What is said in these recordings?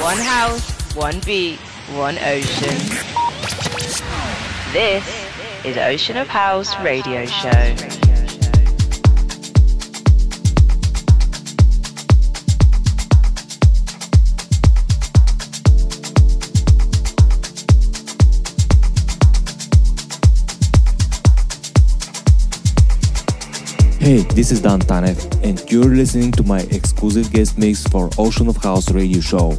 One house, one beat, one ocean. This is Ocean of House Radio Show. Hey, this is Dan Tanev, and you're listening to my exclusive guest mix for Ocean of House radio show.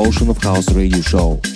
Ocean of House radio show.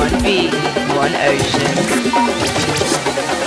one beat, one ocean.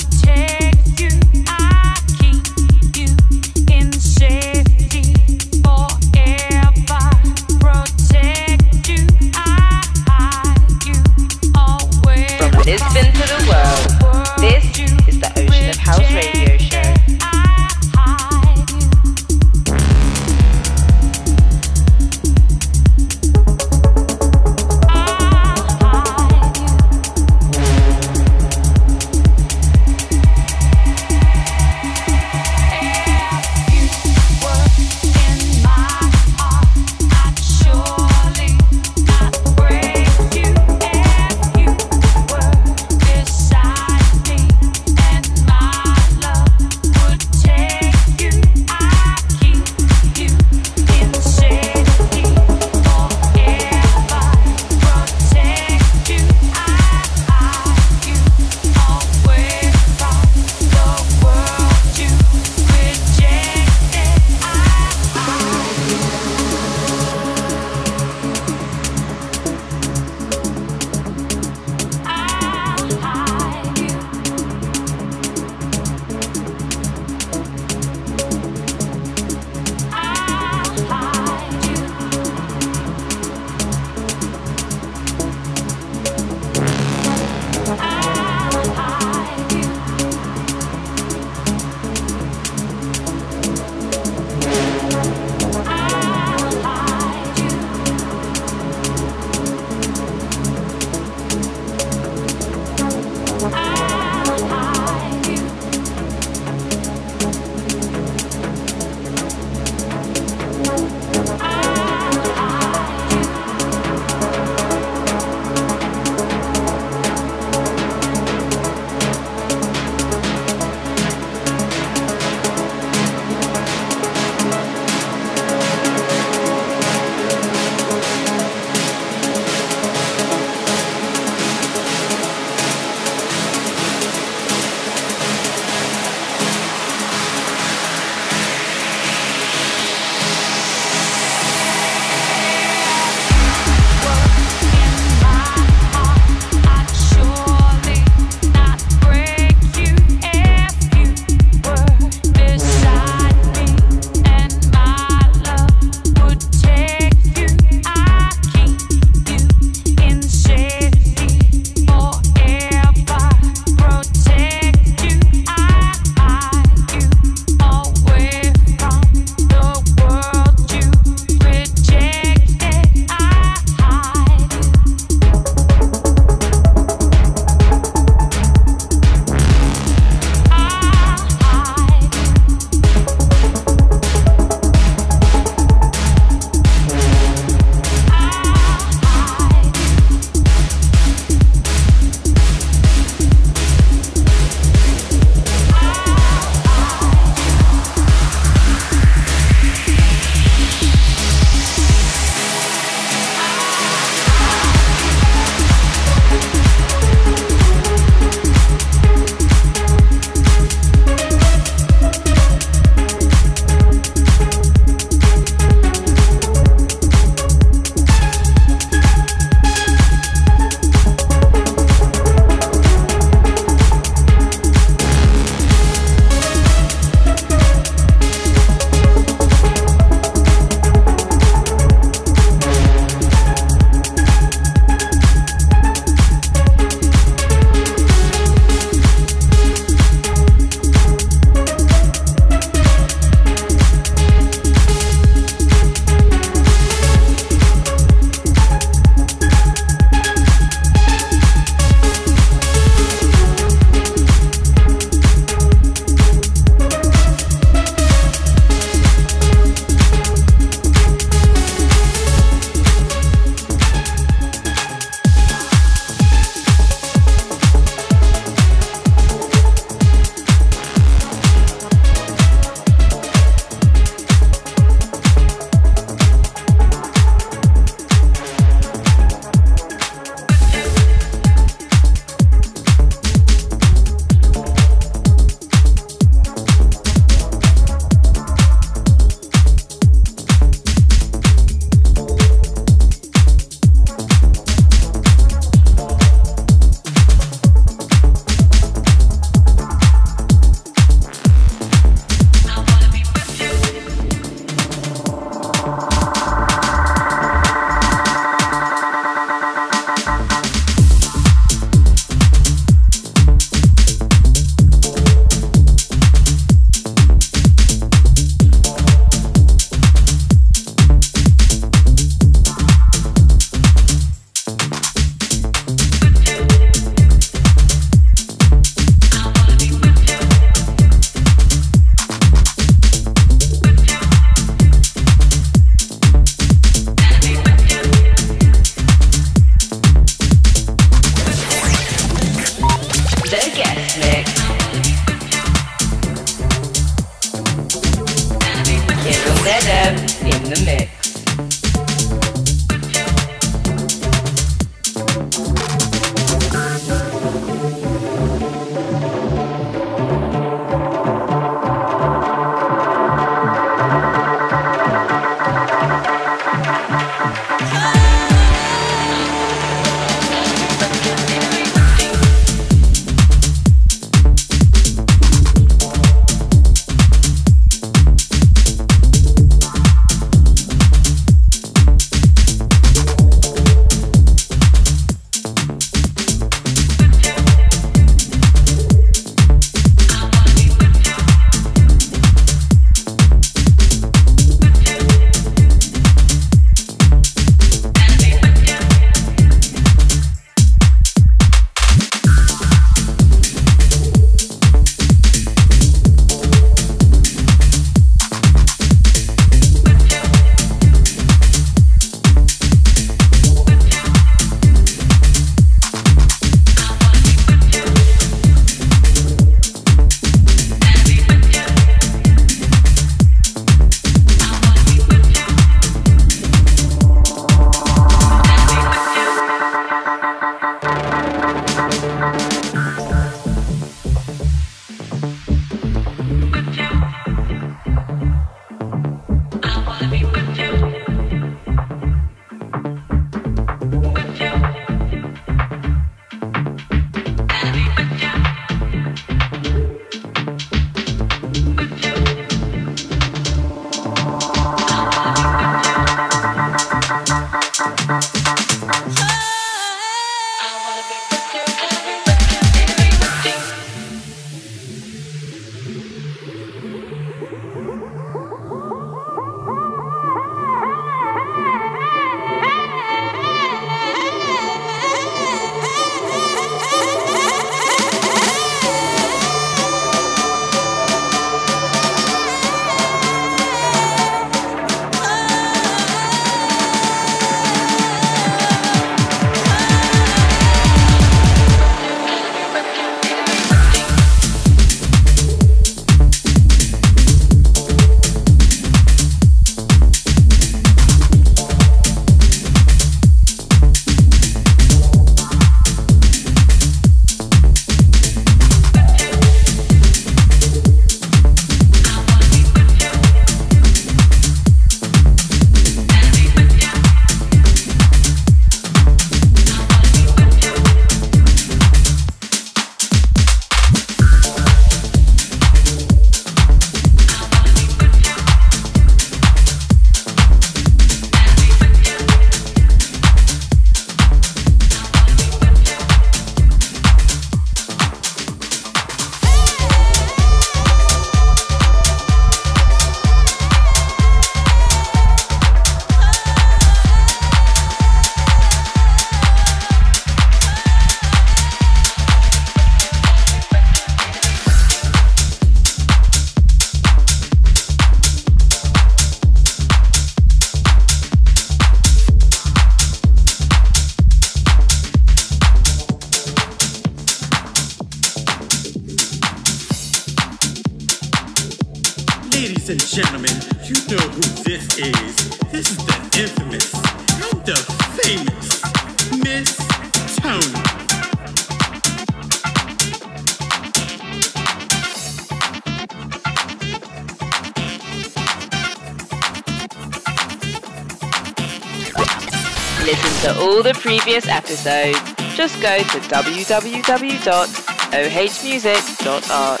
Episodes, just go to www.ohmusic.art.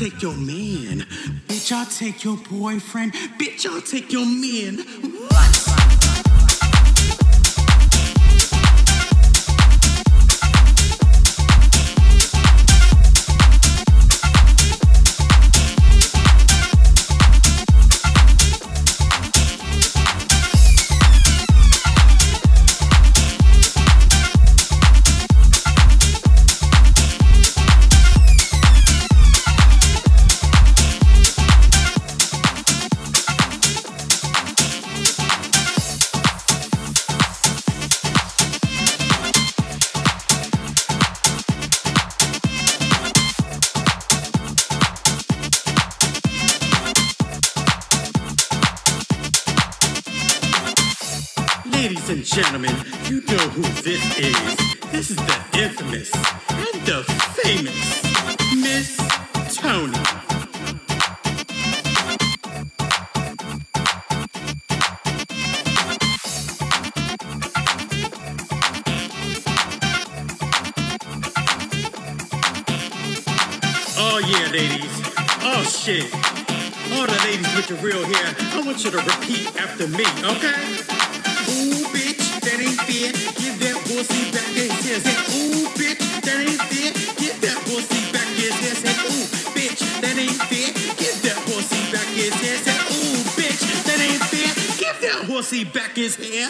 take your man. Bitch, I'll take your boyfriend. Bitch, I'll take your man. Oh yeah, ladies. Oh shit. All the ladies with the real hair, I want you to repeat after me, okay? Ooh, bitch, that ain't fair. Give that pussy back his hair. Say, ooh, bitch, that ain't fair. Give that pussy back his hair. Say, ooh, bitch, that ain't fair. Give that pussy back his hair. Say, ooh, bitch, that ain't fair. Give that pussy back his hair.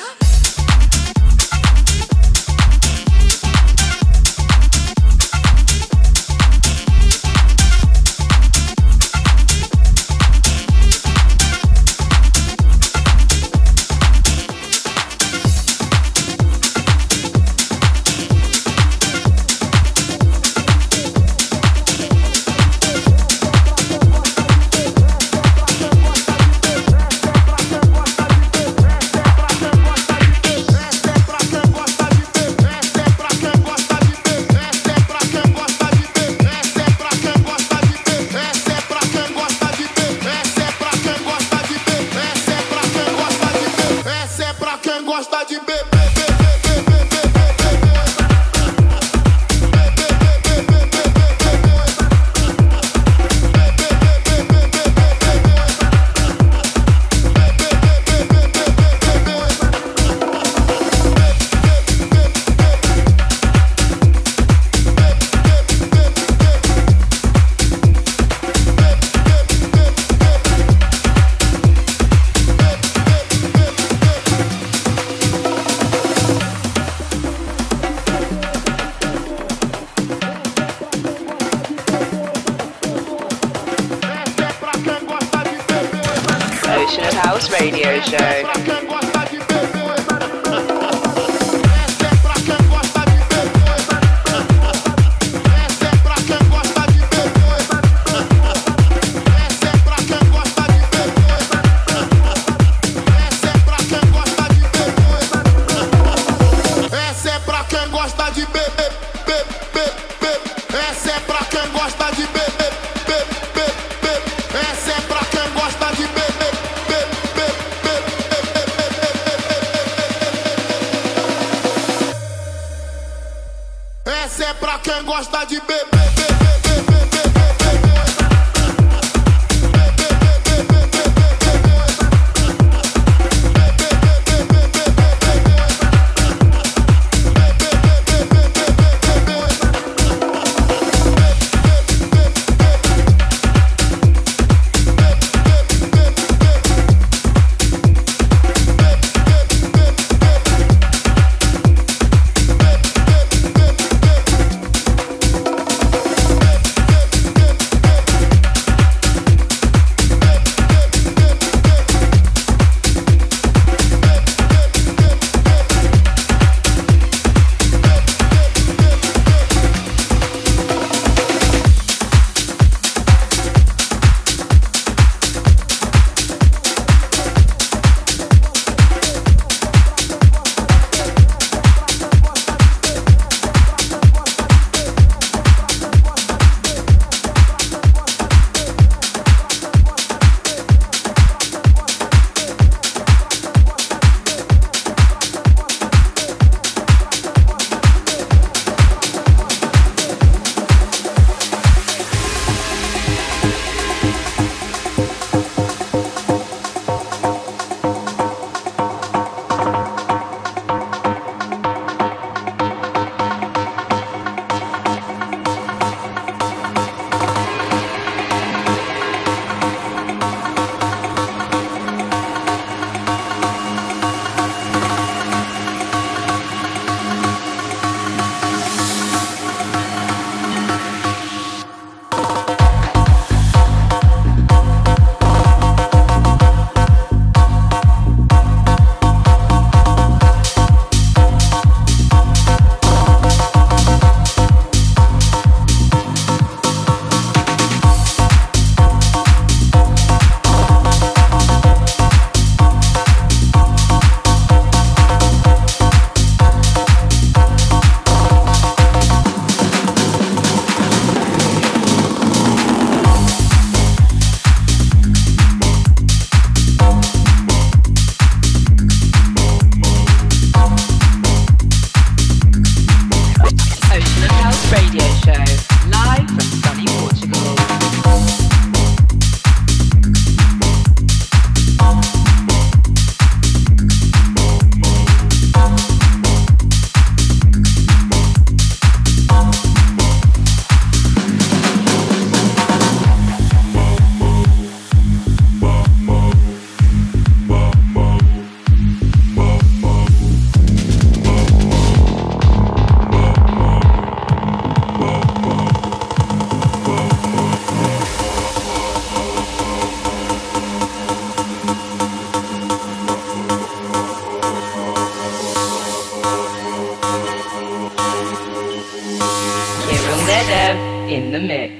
In the mix. Radio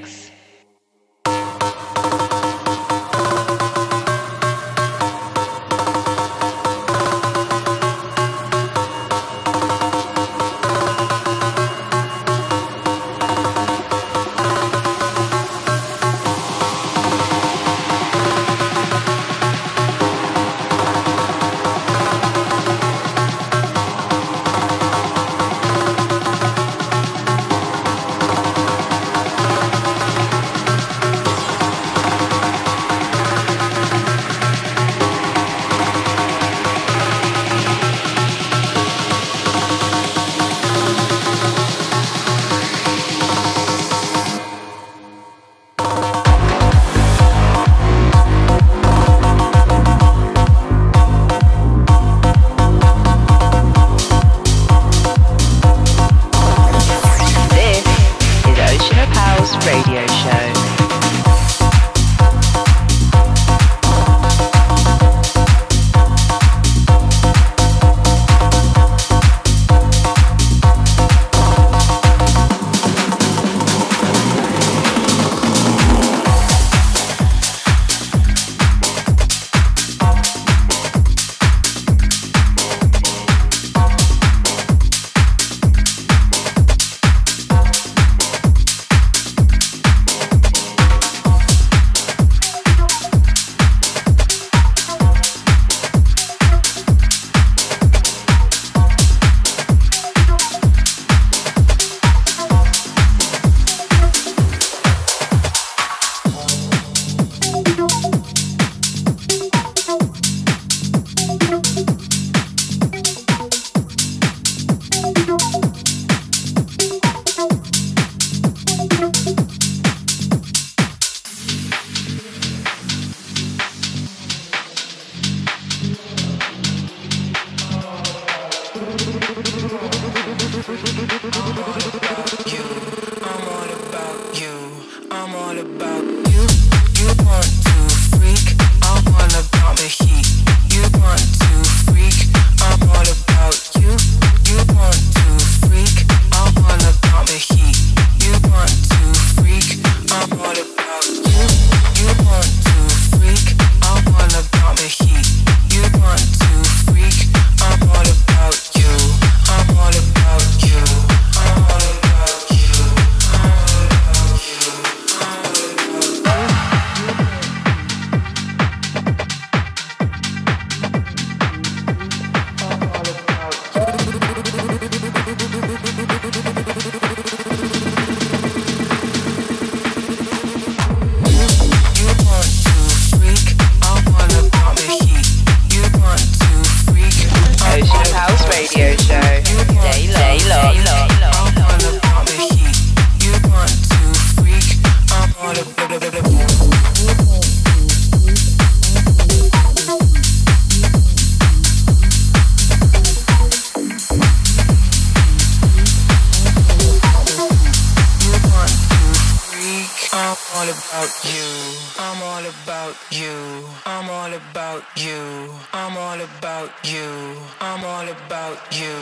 I'm all about you.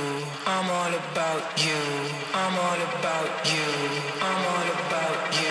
I'm all about you. I'm all about you. I'm all about you.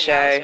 Show.